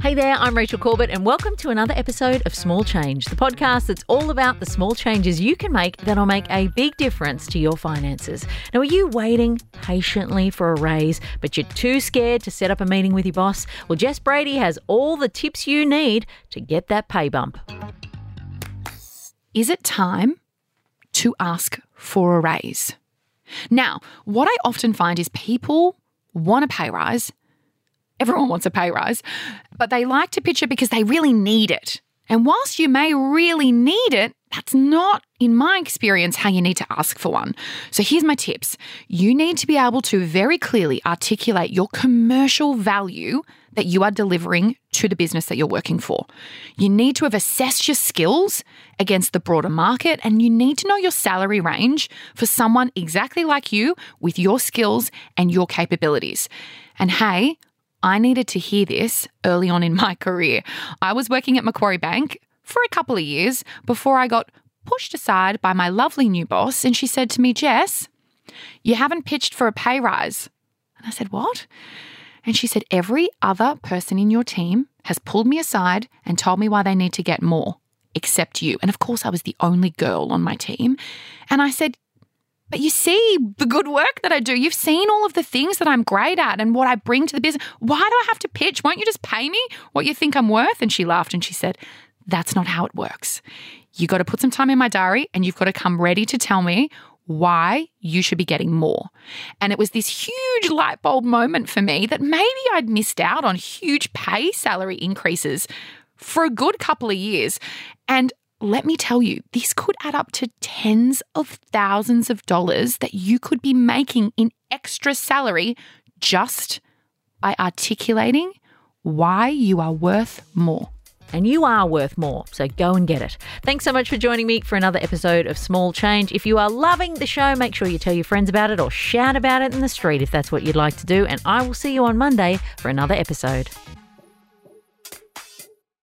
Hey there, I'm Rachel Corbett, and welcome to another episode of Small Change, the podcast that's all about the small changes you can make that'll make a big difference to your finances. Now, are you waiting patiently for a raise, but you're too scared to set up a meeting with your boss? Well, Jess Brady has all the tips you need to get that pay bump. Is it time to ask for a raise? Now, what I often find is people want a pay rise Everyone wants a pay rise, but they like to pitch it because they really need it. And whilst you may really need it, that's not, in my experience, how you need to ask for one. So here's my tips. You need to be able to very clearly articulate your commercial value that you are delivering to the business that you're working for. You need to have assessed your skills against the broader market, and you need to know your salary range for someone exactly like you with your skills and your capabilities. And hey, I needed to hear this early on in my career. I was working at Macquarie Bank for a couple of years before I got pushed aside by my lovely new boss, and she said to me, Jess, you haven't pitched for a pay rise. And I said, What? And she said, Every other person in your team has pulled me aside and told me why they need to get more, except you. And of course, I was the only girl on my team. And I said, but you see the good work that I do. You've seen all of the things that I'm great at and what I bring to the business. Why do I have to pitch? Won't you just pay me what you think I'm worth? And she laughed and she said, That's not how it works. You got to put some time in my diary and you've got to come ready to tell me why you should be getting more. And it was this huge light bulb moment for me that maybe I'd missed out on huge pay salary increases for a good couple of years. And let me tell you, this could add up to tens of thousands of dollars that you could be making in extra salary just by articulating why you are worth more. And you are worth more, so go and get it. Thanks so much for joining me for another episode of Small Change. If you are loving the show, make sure you tell your friends about it or shout about it in the street if that's what you'd like to do. And I will see you on Monday for another episode.